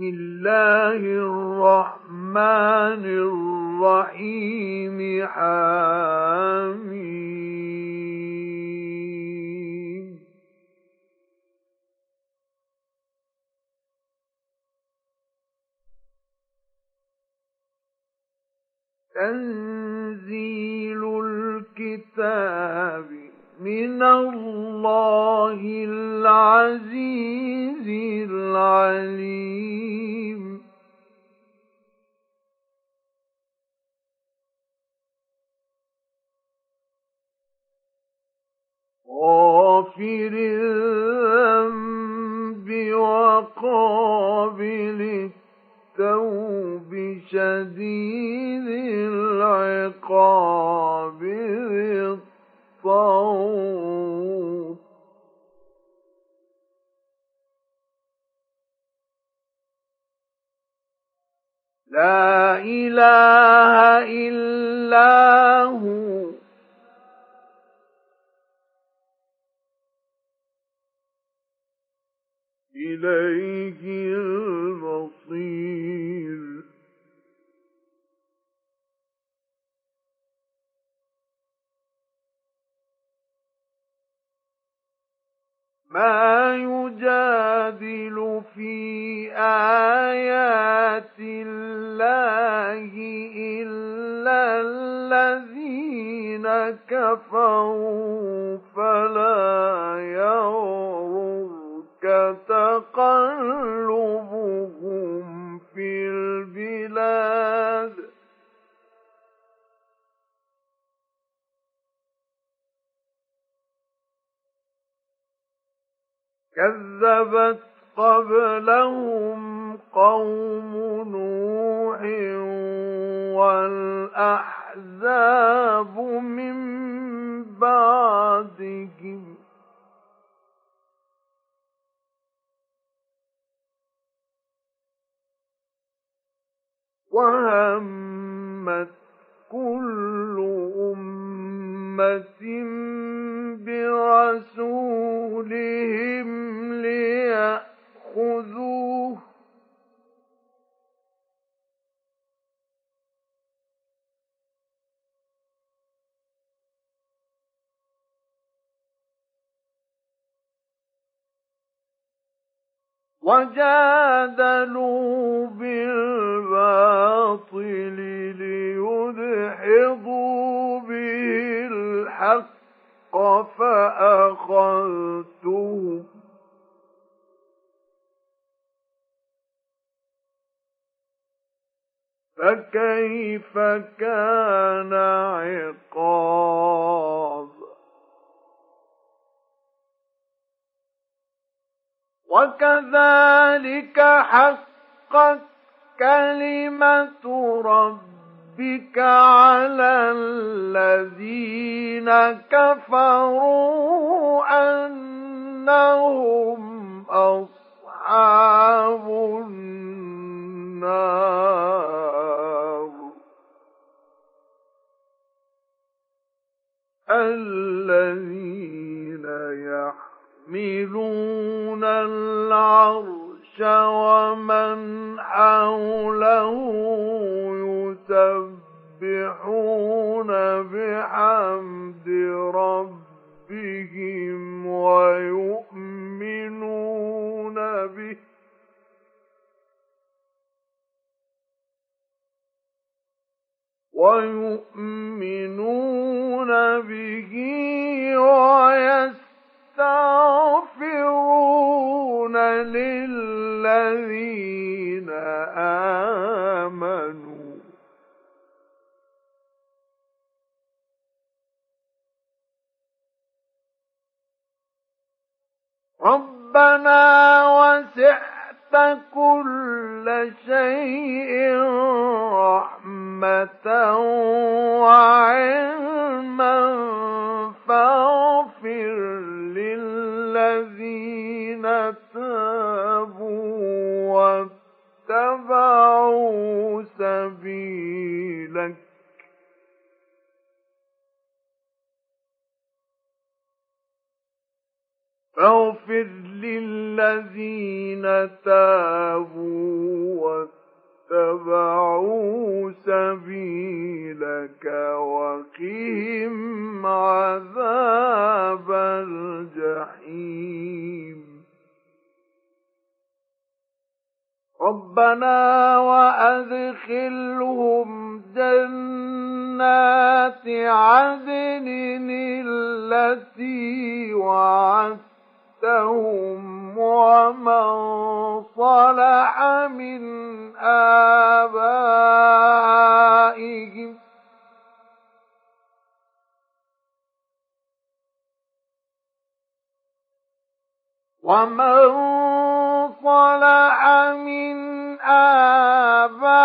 بسم الله الرحمن الرحيم حميم تنزيل الكتاب من الله العزيز العليم. غافر الذنب وقابل التوب شديد العقاب. لا إله إلا هو. إليه المصير. ما يجادل في آيات الله إلا الذين كفروا فلا يغرك تقلبهم في البلاد. كذبت قبلهم قوم نوح والأحزاب من بعدهم. وهمت كل أمة برسولهم وجادلوا بالباطل ليدحضوا به الحق فأخذتهم فكيف كان عقاب وكذلك حقت كلمة ربك على الذين كفروا أنهم أصحاب النار. الذين يحبون يحملون العرش ومن حوله يسبحون بحمد ربهم ويؤمنون به ويؤمنون به ويستغفرون يستغفرون للذين آمنوا. ربنا وسعت كل شيء رحمة وعلما فاغفر الذين تابوا واتبعوا سبيلك. فاغفر للذين تابوا واتبعوا سبيلك وقهم عذاب الجحيم. ربنا وأدخلهم جنات عدن التي وعدتهم ومن صلح من آبائهم ومن صلح من آبائهم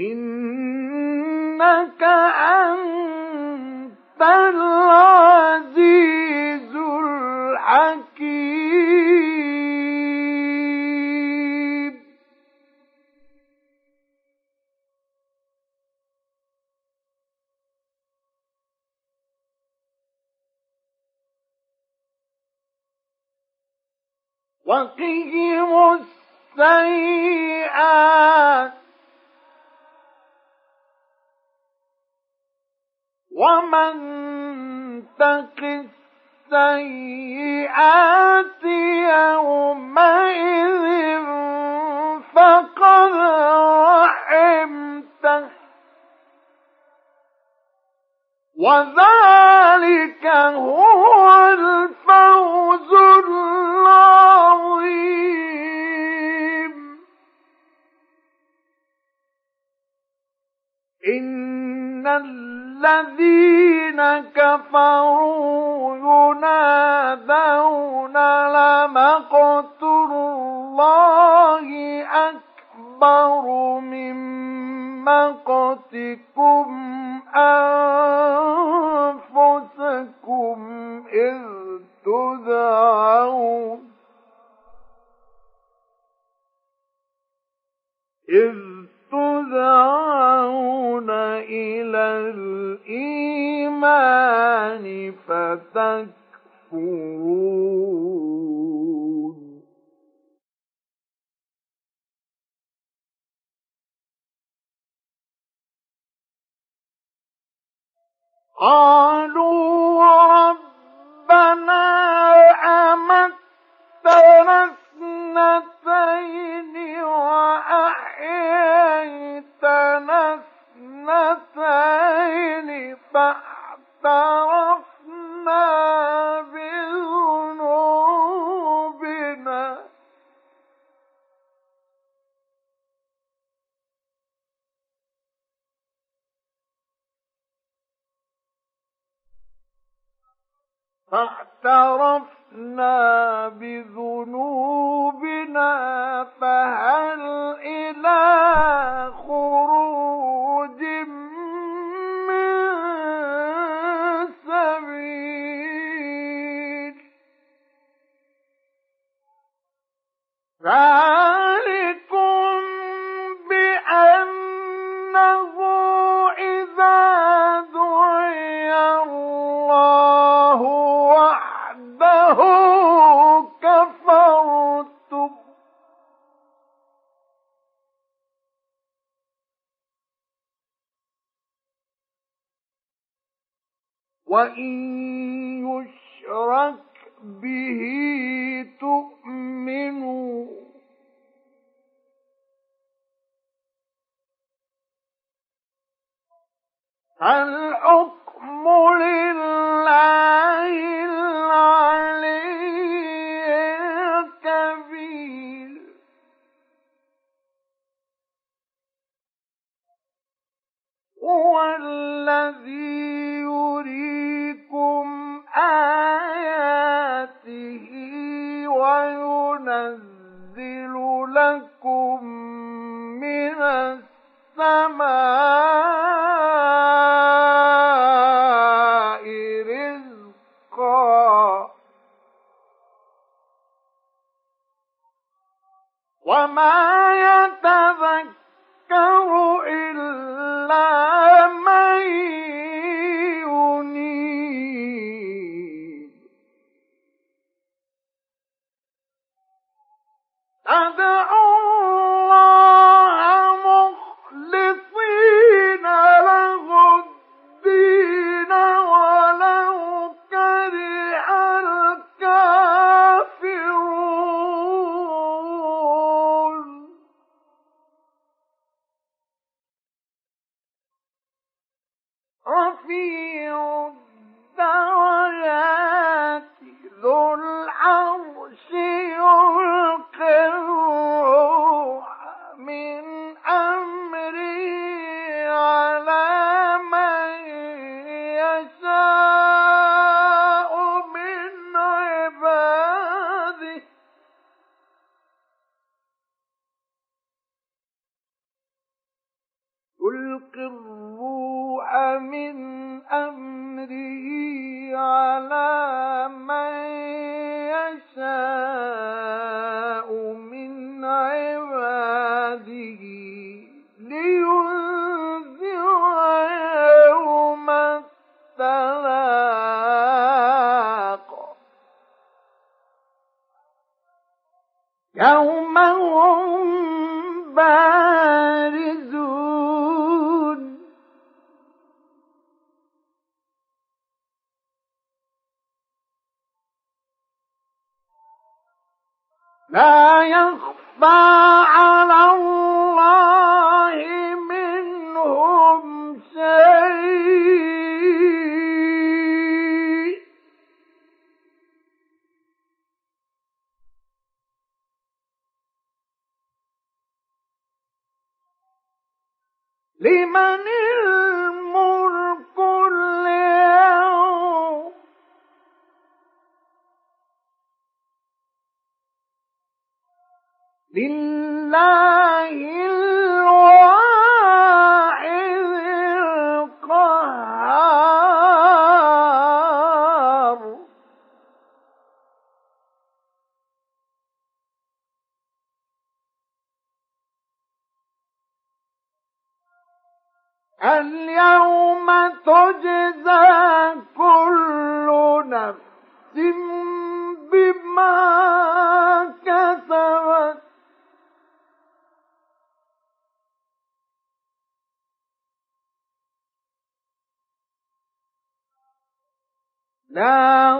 إنك أنت العزيز الحكيم. وقهم السيئات ومن تق السيئات يومئذ فقد رحمته. وذلك هو الفوز العظيم. إن الذين كفروا ينادون لمقت الله أكبر من مقتكم أنفسكم إذ تدعون إذ تدعون إلى الإيمان فتكفرون. قالوا ربنا أمتنا اثنتين وأحييتنا اثنتين فاعترفنا بذنوبنا. فاعترفنا بذنوبنا فهل إلى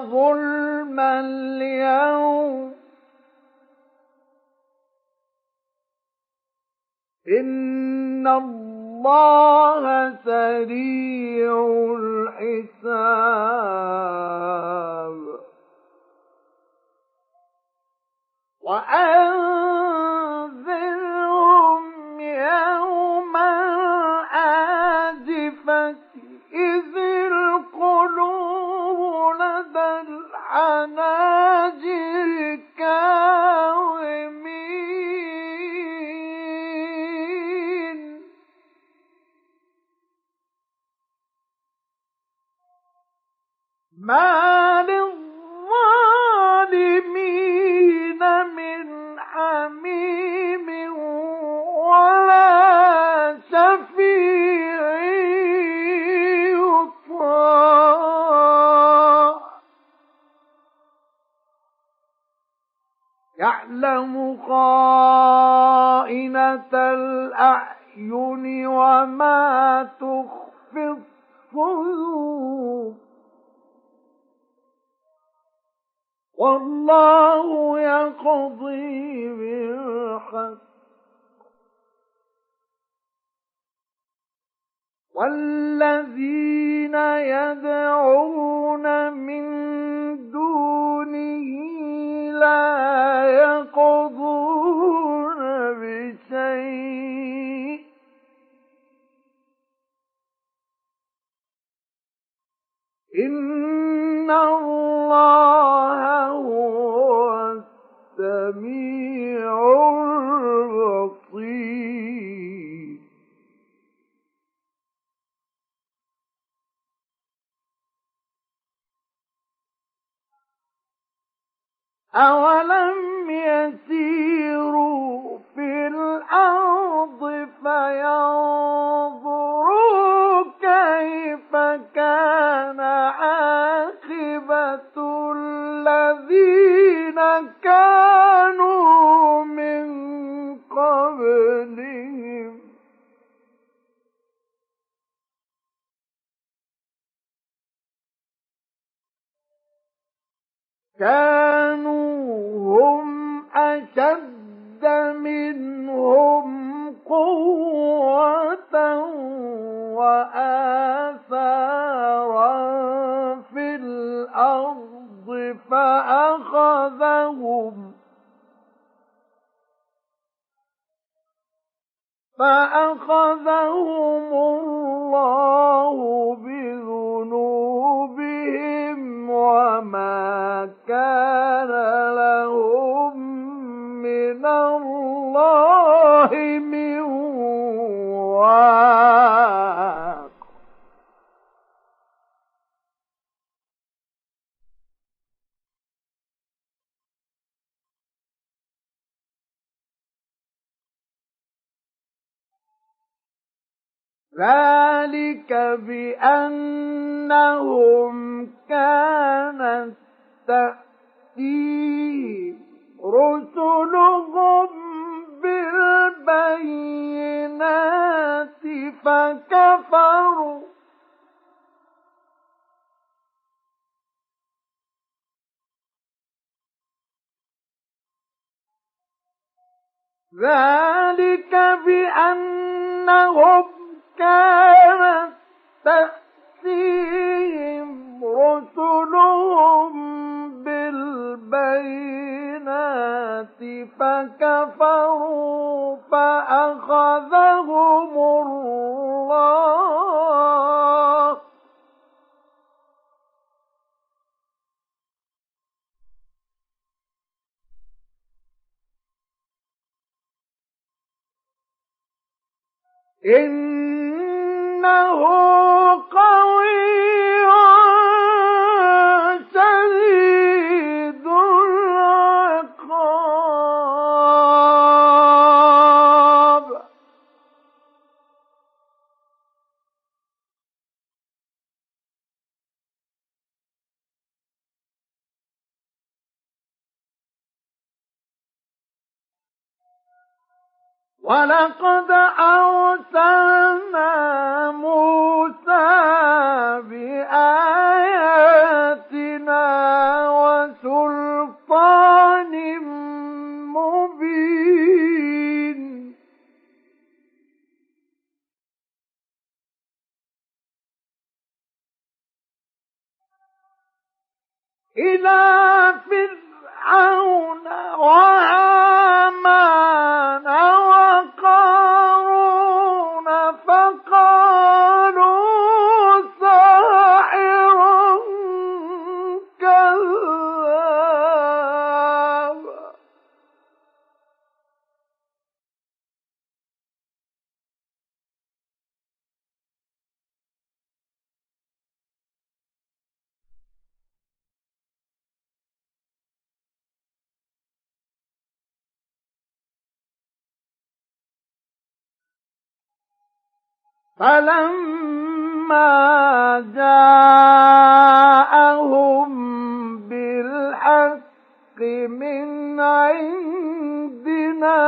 ظلما ظلم اليوم إن الله سريع الحساب. وأن ناجي الكاظمين ما خائنة الأعين وما تخفي الصدور والله يقضي بالحق والذين يدعون من دونه لا يقضون بشيء. إن الله هو السميع أولم يسيروا في الأرض فينظروا ذلك بأنهم كانت تأتيهم رسلهم بالبينات فكفروا فأخذهم الله إنه قوي. ولقد أرسلنا موسى بآياتنا وسلطان مبين. إلى فرعون وهامان فلما جاءهم بالحق من عندنا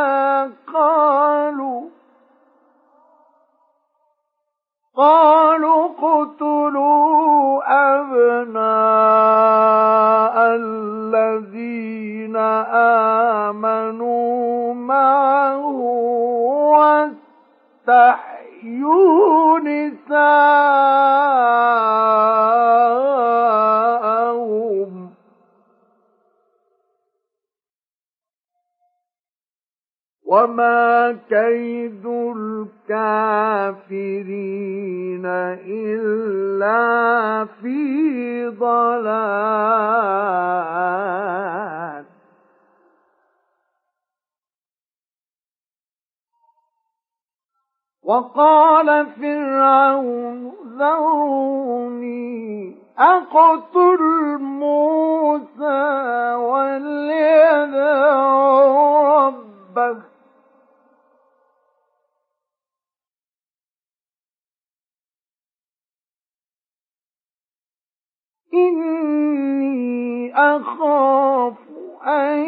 قالوا قالوا اقتلوا أبناء الذين آمنوا معه واستحيوا نساءهم. وما كيد الكافرين إلا في ضلال. وقال فرعون ذروني أقتل موسى وليدع ربه. إني أخاف أن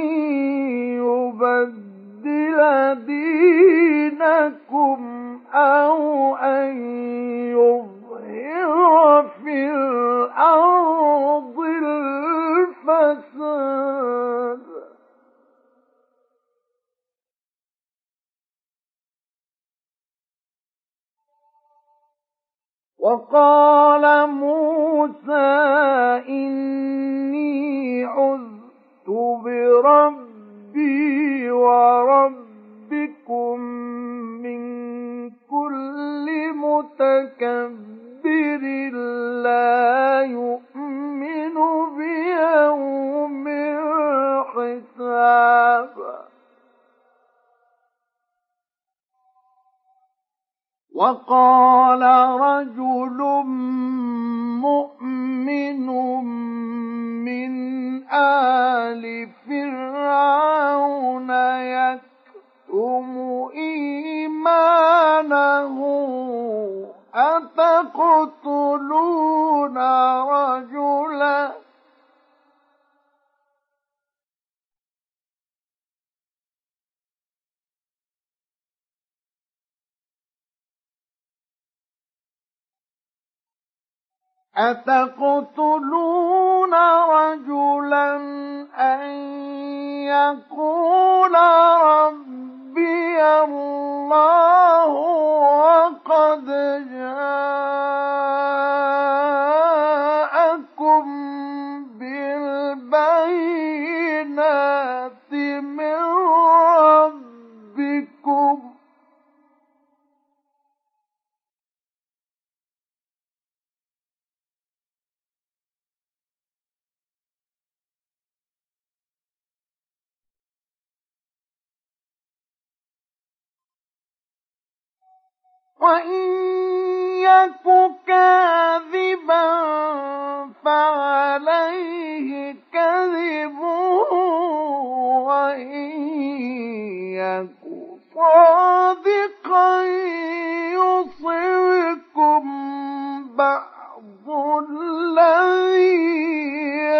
يبدل دينكم أو أن يظهر في الأرض الفساد. وقال موسى إني عذت وربكم من كل متكبر لا يؤمن بيوم الحساب. وقال رجل مؤمن من آل فرعون يكتم إيمانه أتقتلون رجلا أتقتلون رجلا أن يقول ربي الله وقد جاءكم وإن يك كاذبا فعليه كذبه وإن يك صادقا يصبكم بعض الذي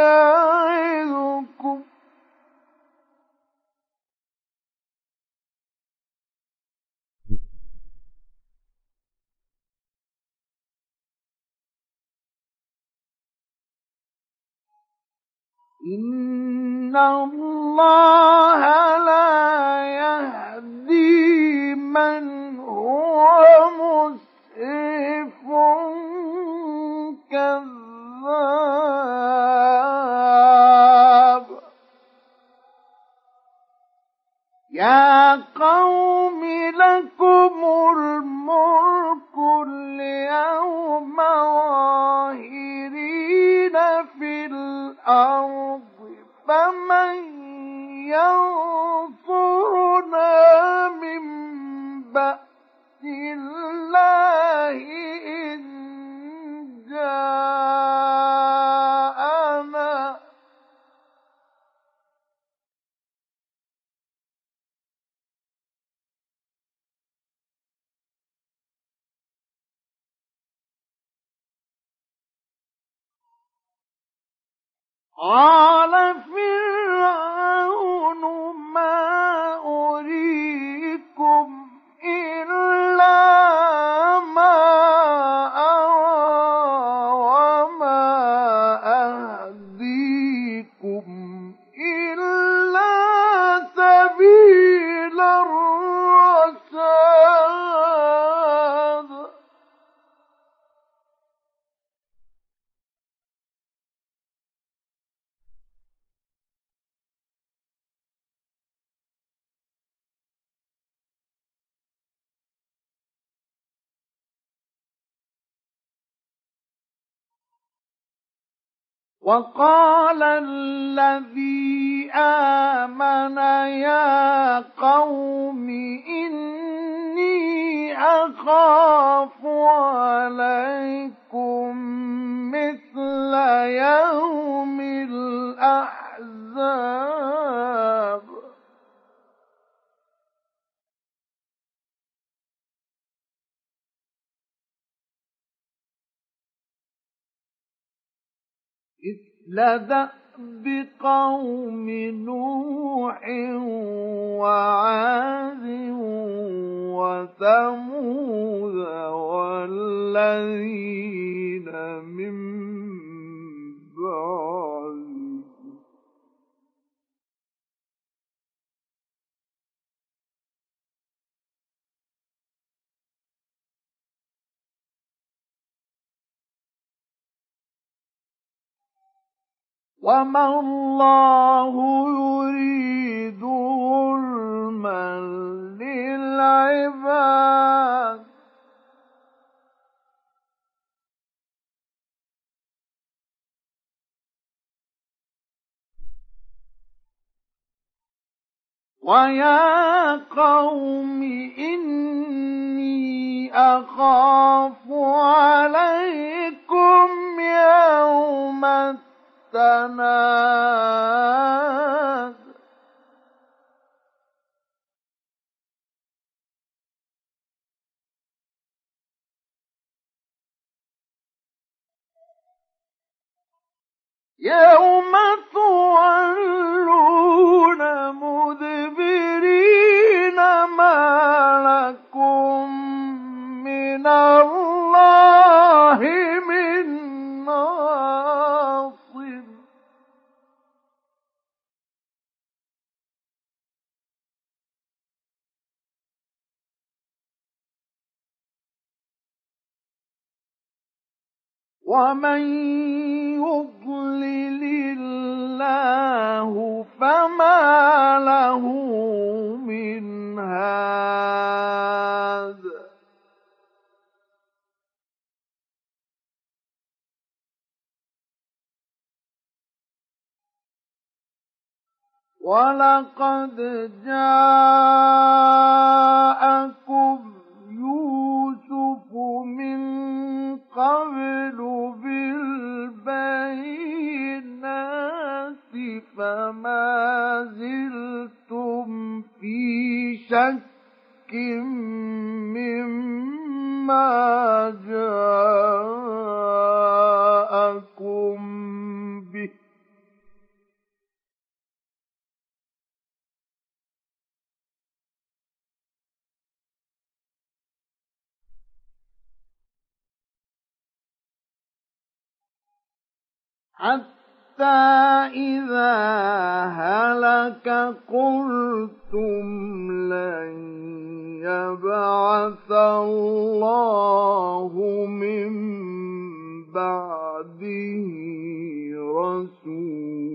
يعظكم إن الله لا يهدي من هو مسرف كذاب يا قوم لكم الملك اليوم ظاهرين في الأرض فمن ينصرنا من بأس الله إن جاءنا قال فرعون وقال الذي آمن يا قوم إني أخاف عليكم مثل يوم الأحزاب. مثل دأب قوم نوح وعاد وثمود والذين من بعدهم وما الله يريد ظلما للعباد ويا قوم إني أخاف عليكم يوم التناد يوم تولون مدبرين ما لكم من الله ومن يضلل الله فما له من هاد ولقد جاءكم يوسف من قبل بالبينات فما زلتم في شك مما جاءكم به حتى إذا هلك قلتم لن يبعث الله من بعده رسولا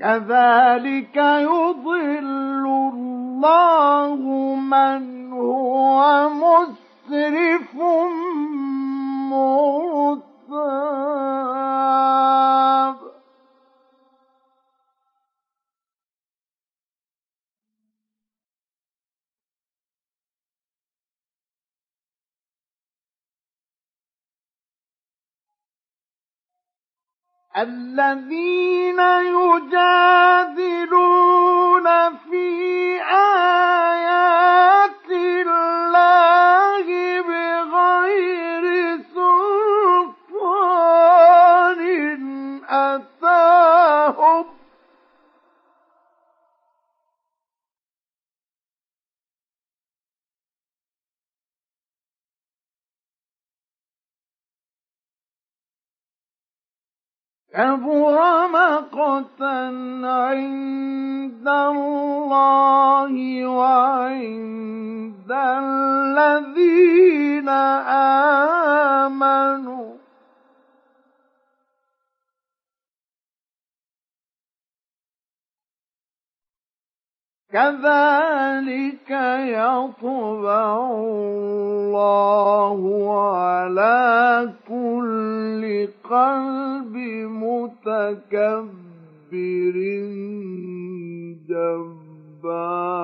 كذلك يضل الله من هو مسرف مرتاب الذين يجادلون في آيات الله بغير كبر مقتا عند الله وعند الذين آمنوا. كذلك يطبع الله على كل قلب متكبر جبار.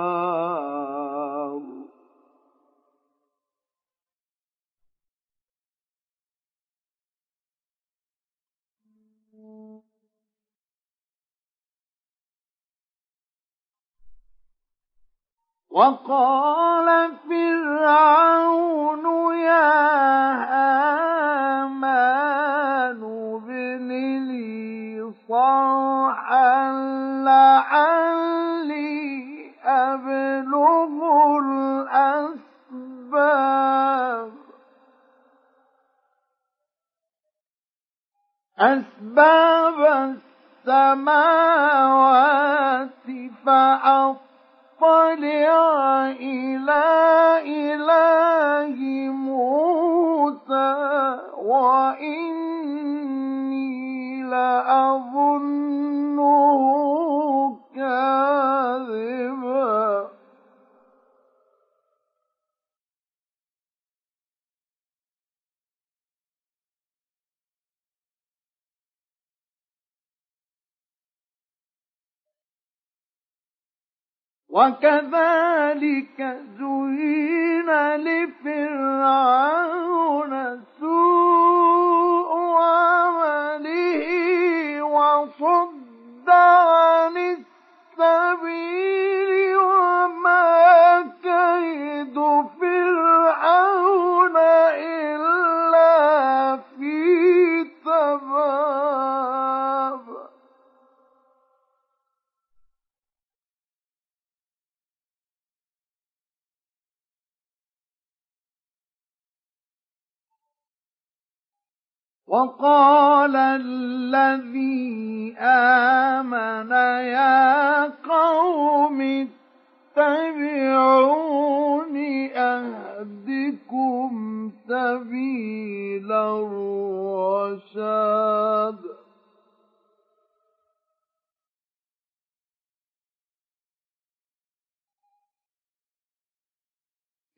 وقال فرعون يا هامان ابن لي صرحا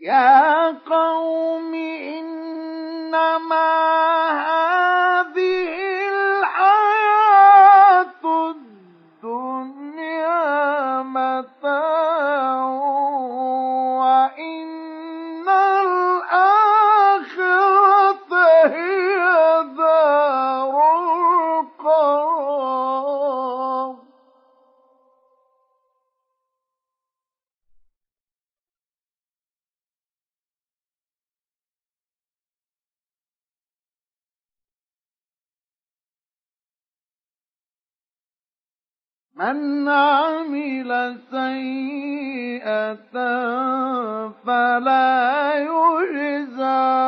يا من عمل سيئة فلا يجزى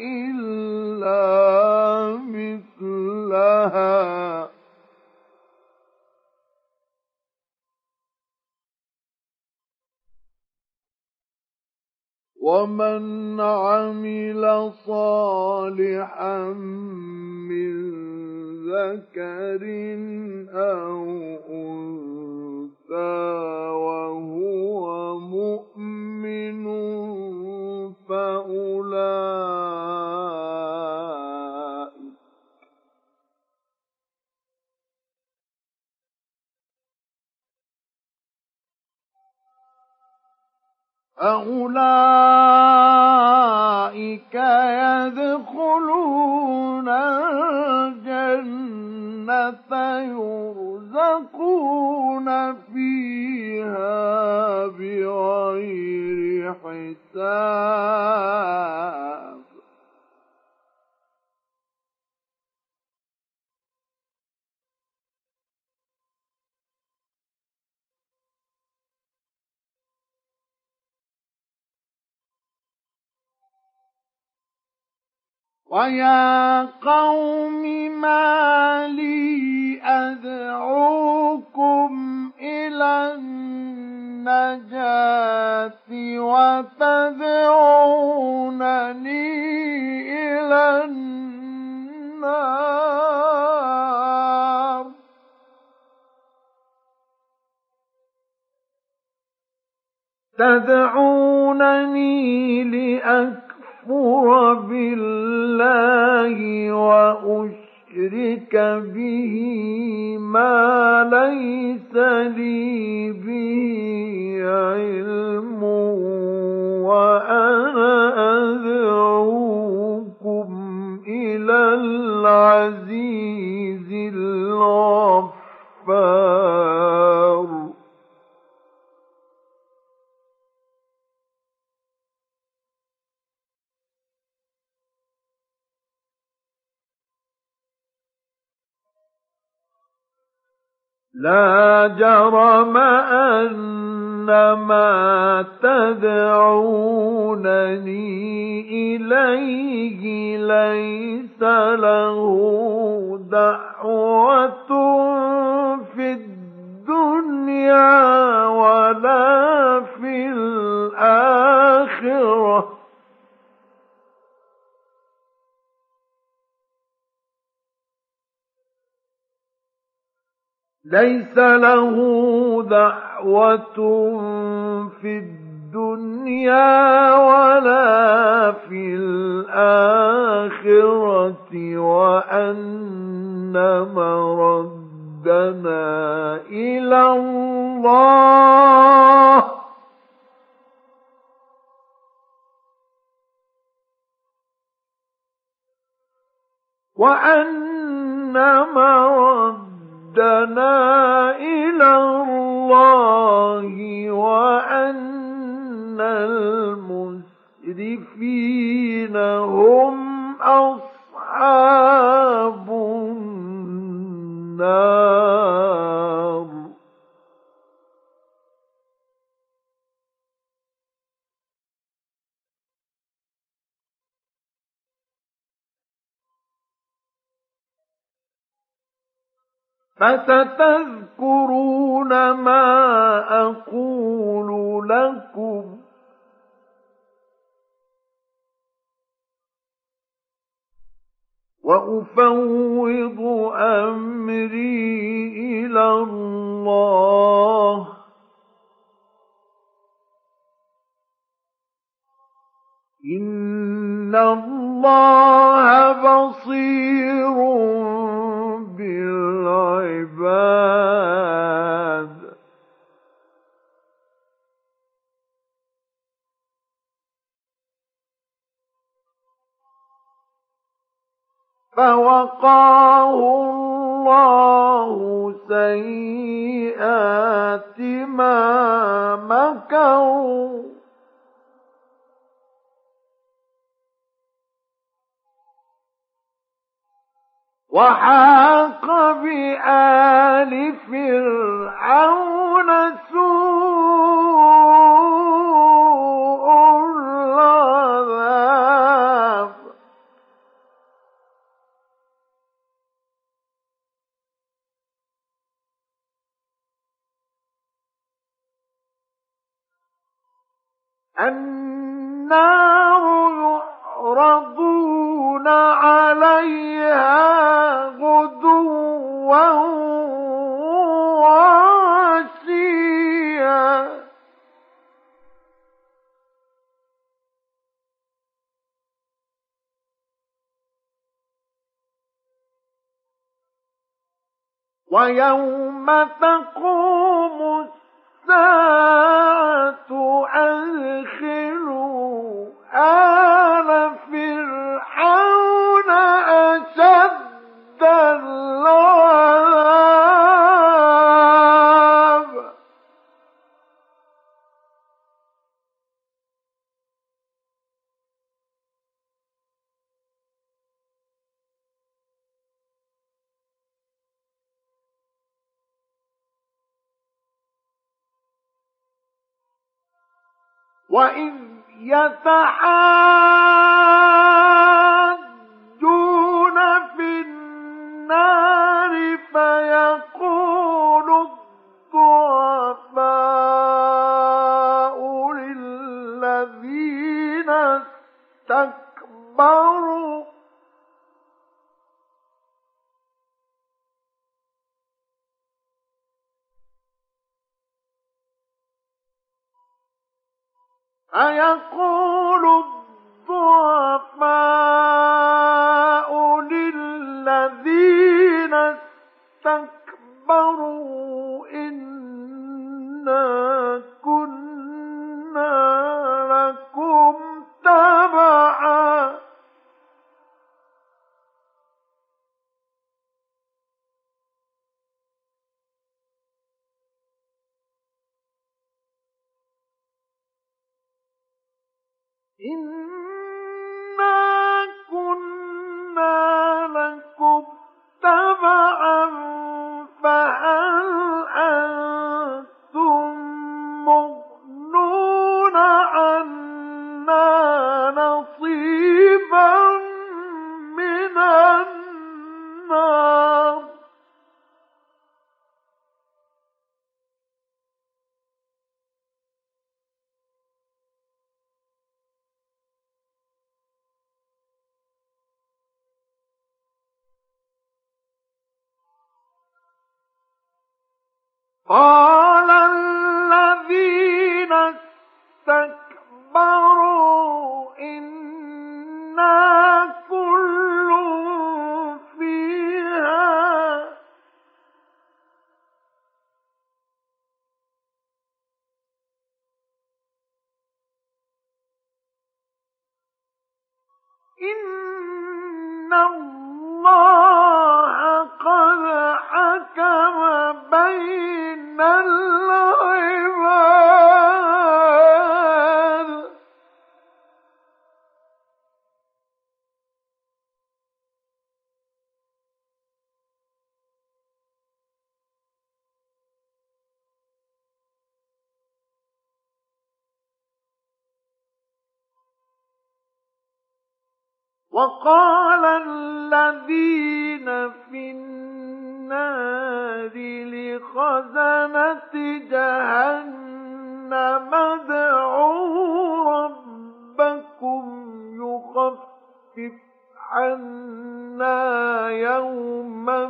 إلا مثلها. ومن عمل صالحا من ذكر أو أنثى وهو مؤمن فأولئك فأولئك يدخلون الجنة يرزقون فيها بغير حساب. ويا قوم ما لي أدعوكم إلى النجاة وتدعونني إلى النار. تدعونني لأكفر بالله وأشرك به ما ليس لي به علم وأنا أدعوكم إلى العزيز الغفار. لا جرم أن ما تدعونني إليه ليس له دعوة في الدنيا ولا في الآخرة. ليس له دعوة في الدنيا ولا في الآخرة وأن مردنا إلى الله. وأن مردنا ردنا إلى الله وأن المسرفين هم أصحاب النار. فستذكرون ما أقول لكم وأفوض أمري إلى الله إن الله بصير بالعباد فوقاه الله سيئات ما مكروا وحاق بآل فرعون سوء العذاب. النار يعرضون عليها ويوم تقوم الساعة أدخلوا آل وإذ يتحاجون إن الله وقال الذين في النار لخزنة جهنم ادعوا ربكم يخفف عنا يوما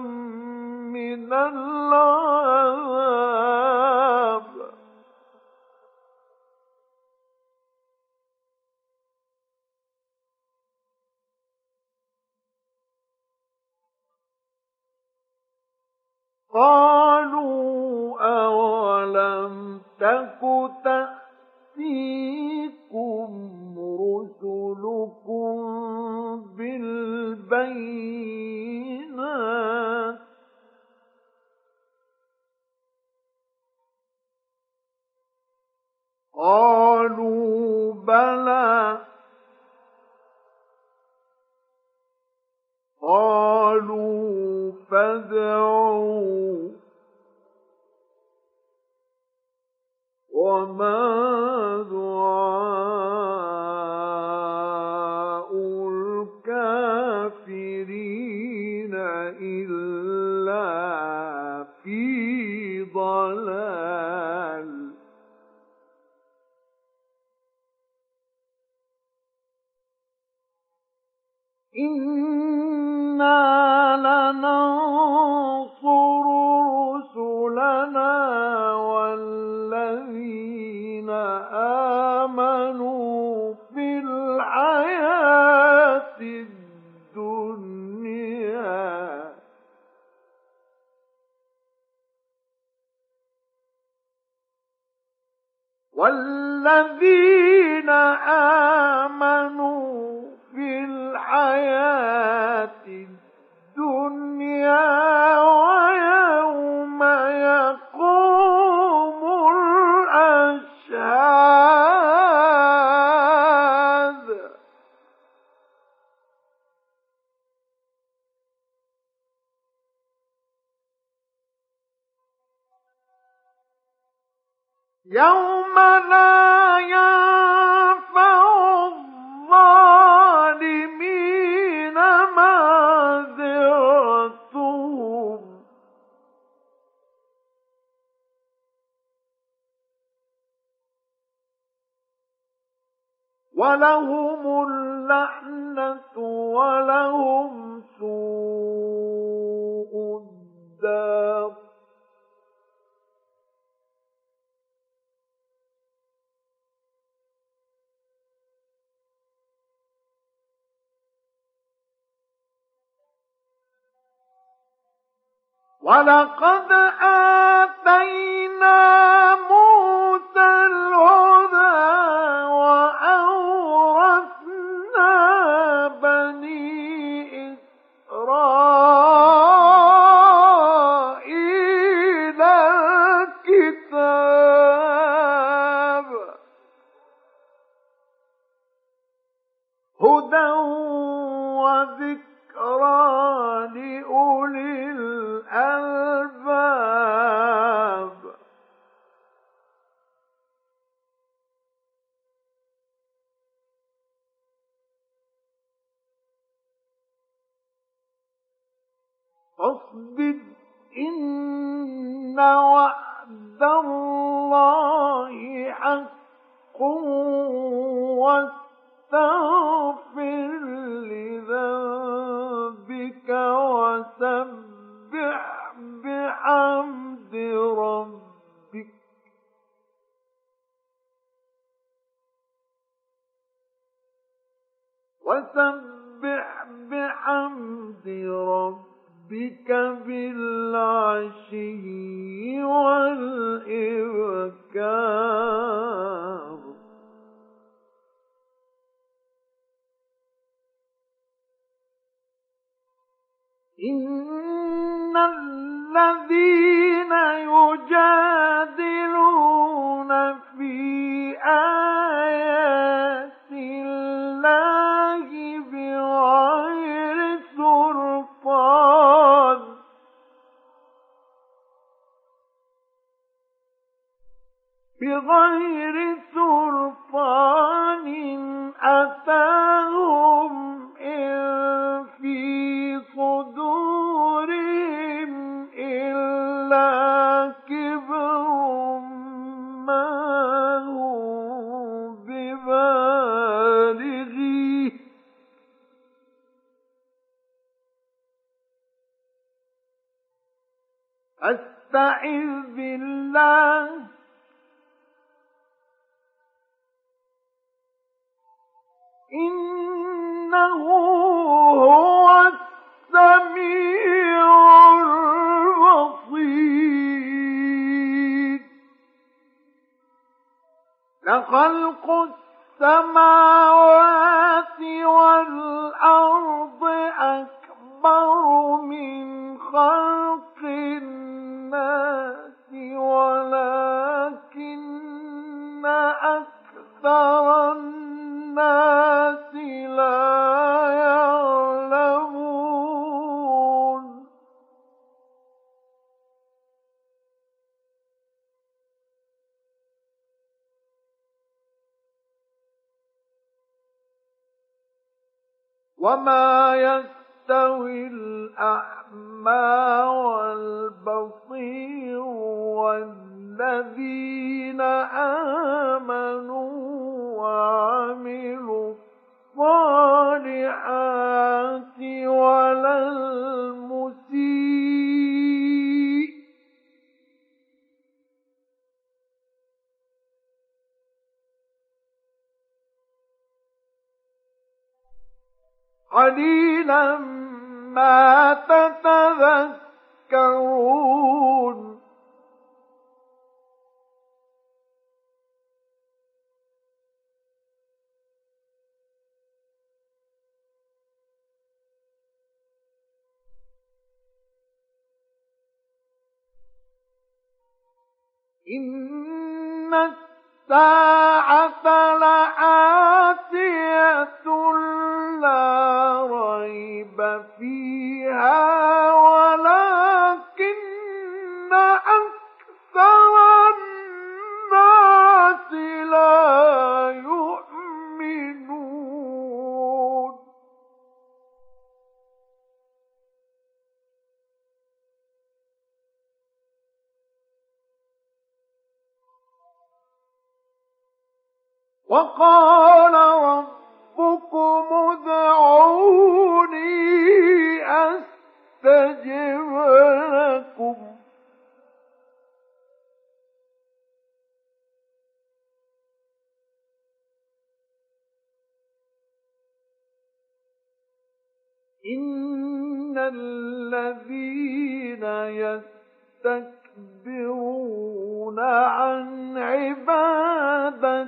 من العذاب قالوا أولم تك تأتيكم رسلكم بالبينات قالوا بلى قالوا فادعوا وما دعاء الكافرين إلا في ضلال. إنا لننصر رسلنا والذين آمنوا في الحياة الدنيا. والذين آمنوا في الحياة ولقد وعد الله وما يستوي الأعمى والبصير والذين آمنوا وعملوا الصالحات ولا المسيء قليلا ما تتذكرون. إن الساعة لا ريب فيها ولكن أكثر الناس لا يؤمنون. وقال ربكم ادعوني أستجب لكم. إن الذين يستكبرون عن عبادتي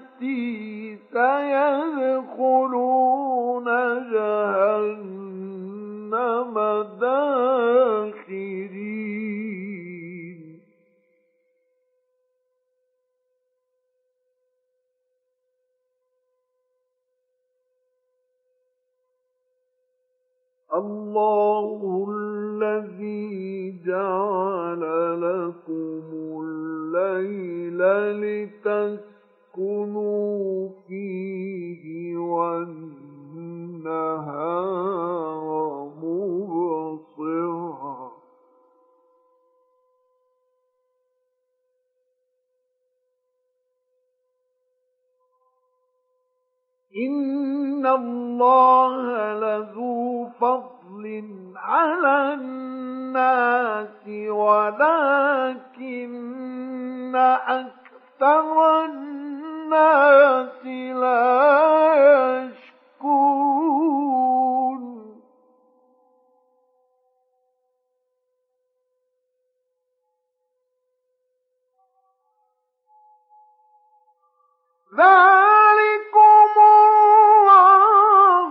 سيدخلون جهنم داخرين. الله الذي جعل لكم الليل لتسكنوا فيه والنهار مبصرا. إن الله لذو فضل على الناس ولكن أكثر الناس لا يشكون. ذلكم الله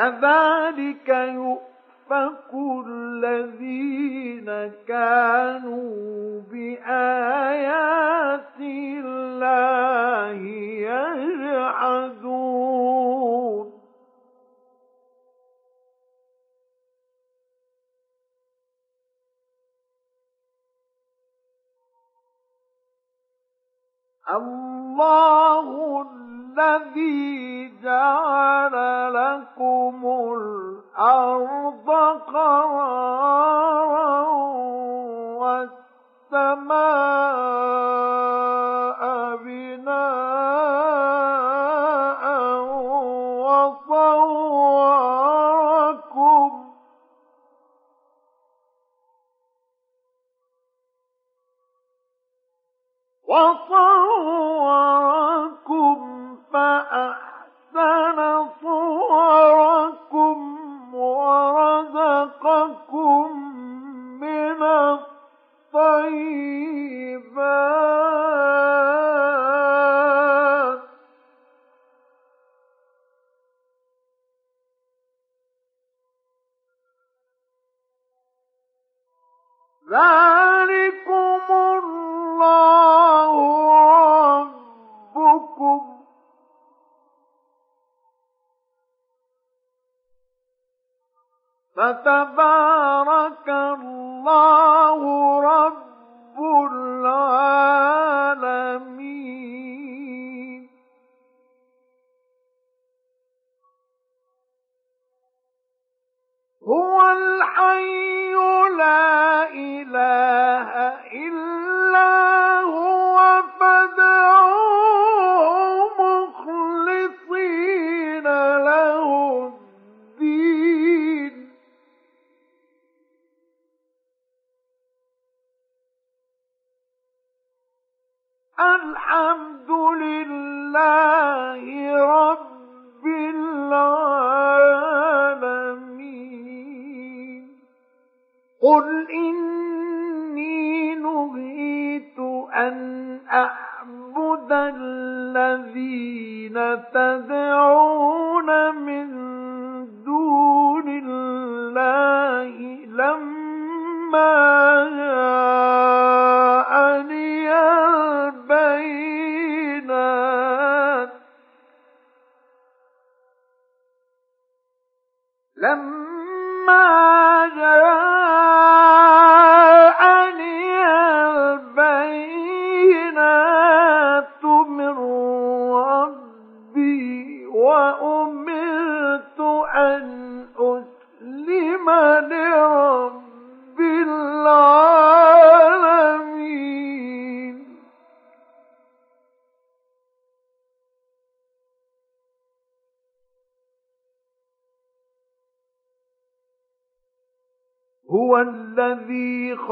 كذلك يؤفك الذين كانوا بآيات الله يجحدون. الله الذي جعل لكم الأرض قرارا أعبد الذين تدعون من دون الله لما جاءني البينات. لما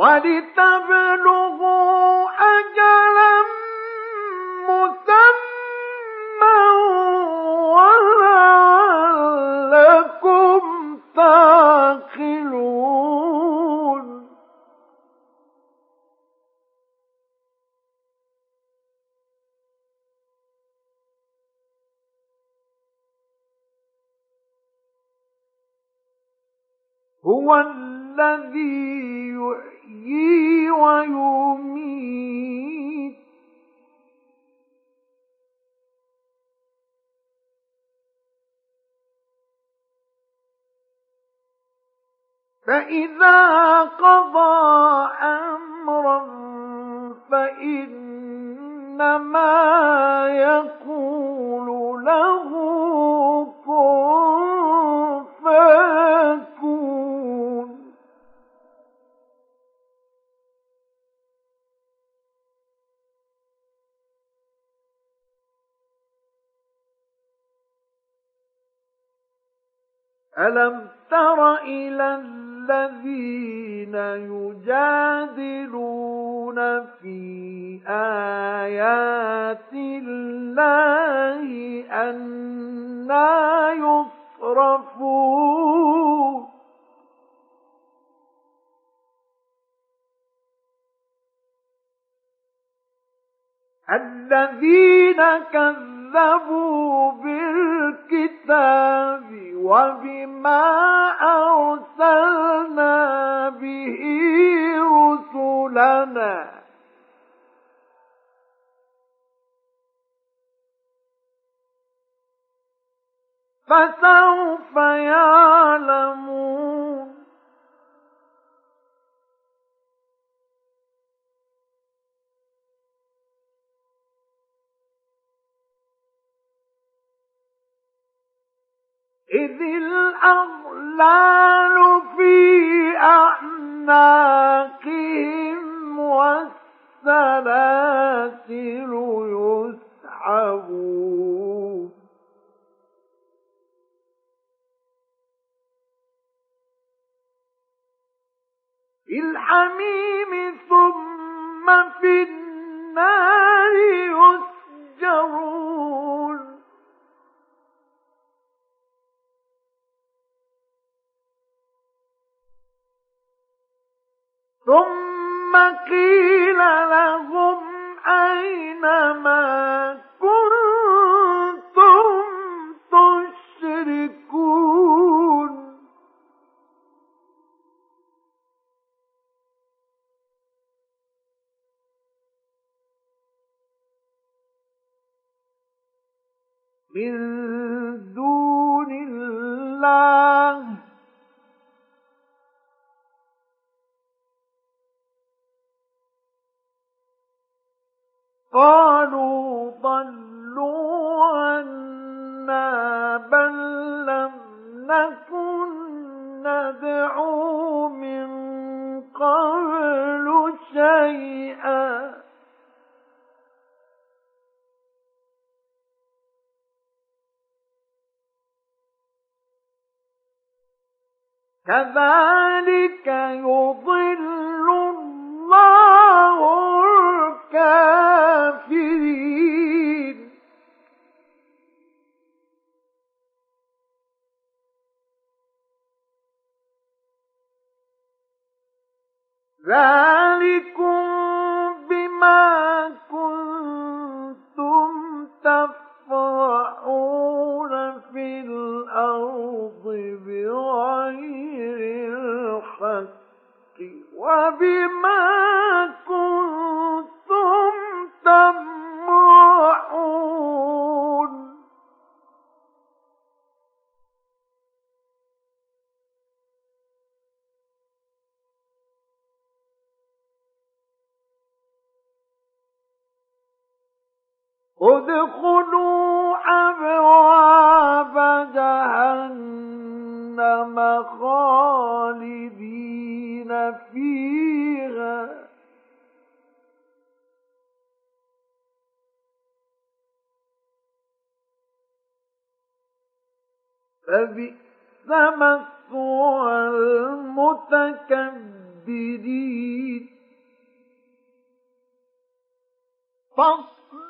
ولتبلغوا أجلا فإذا قضى أمرا فإنما يقول له كن ألم تر إلى الذين يجادلون في آيات الله أنا يصرفون. الذين كذبوا بالكتاب وبما أرسلنا به رسلنا. فسوف يعلمون. إذ الأغلال في أعناقهم والسلاسل ادخلوا أبواب جهنم خالدين فيها. فبئس مثوى المتكبرين. فاصبر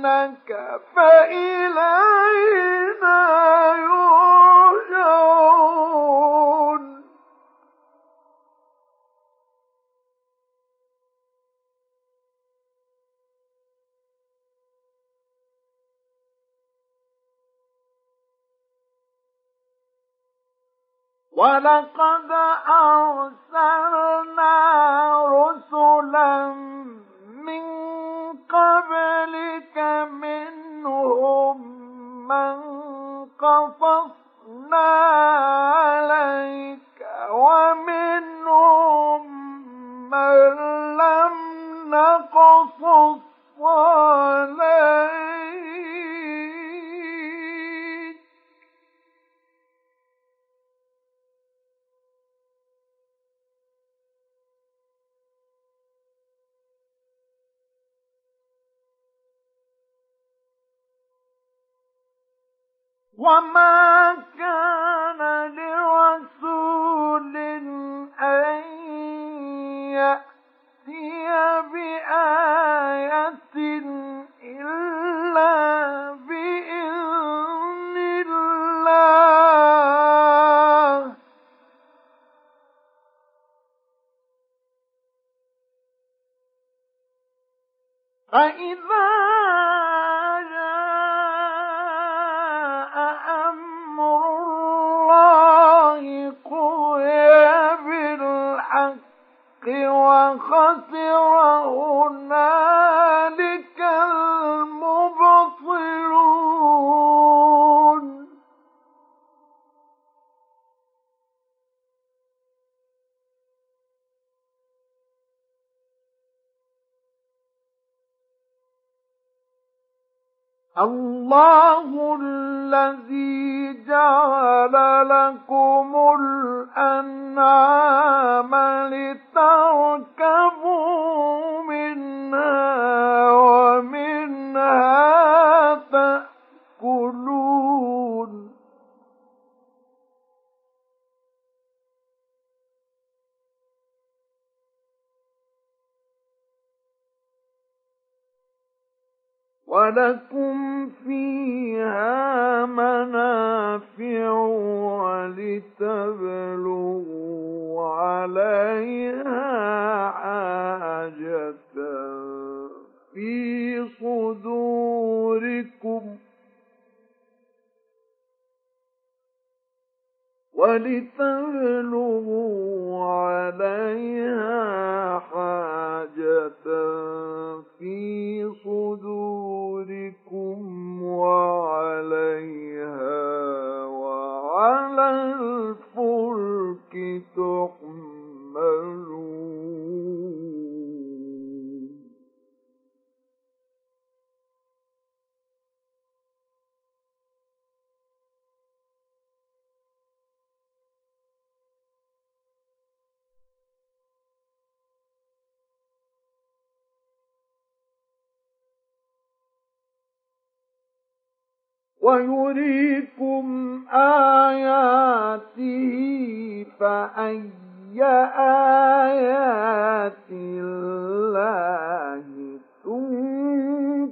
نتوفينك فإلينا يرجعون. ولقد أرسلنا رسلا من قبلك منهم من قصصنا عليك ومنهم من لم نقصص عليك. وما كان الفلك تحملون ويريكم آياته فأي آيات الله تنكرون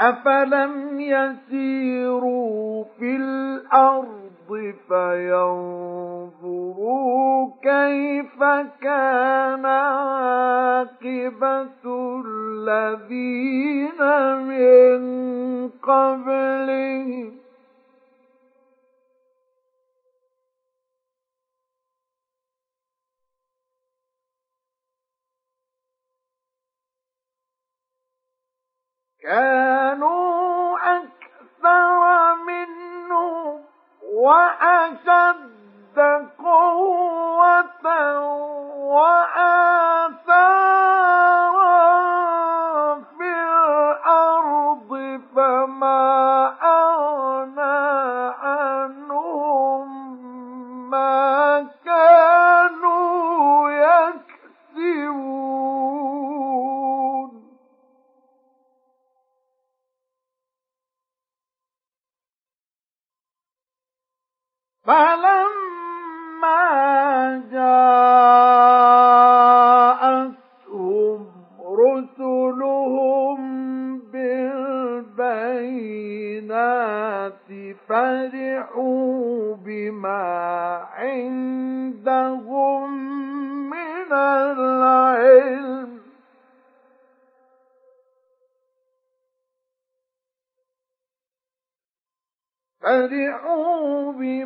أفلم يسيروا في الأرض فينظروا كيف كان عاقبة الذين من قبلهم كانوا أكثر منهم وأشد قوة وآثارا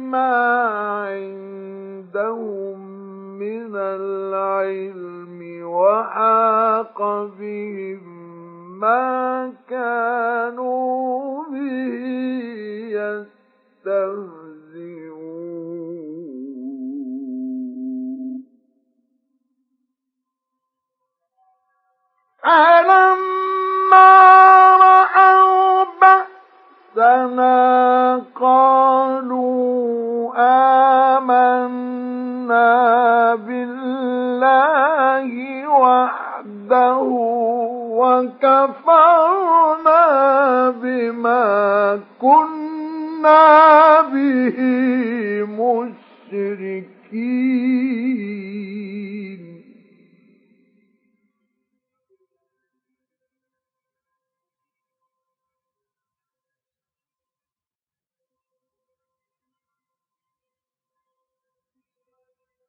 بما عندهم من العلم وحاق بهم ما كانوا به يستهزئون. فلما ربنا قالوا آمنا بالله وحده وكفرنا بما كنا به مشركين.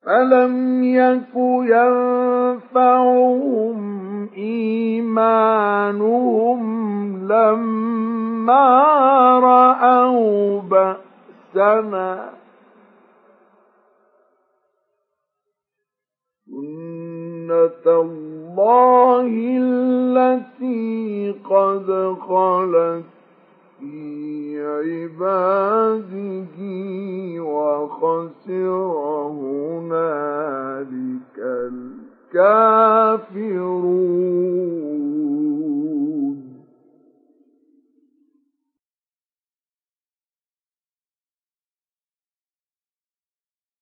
فلم يك ينفعهم إيمانهم لما رأوا بأسنا سنة الله التي قد خلت في عباده وخسر هنالك الكافرون.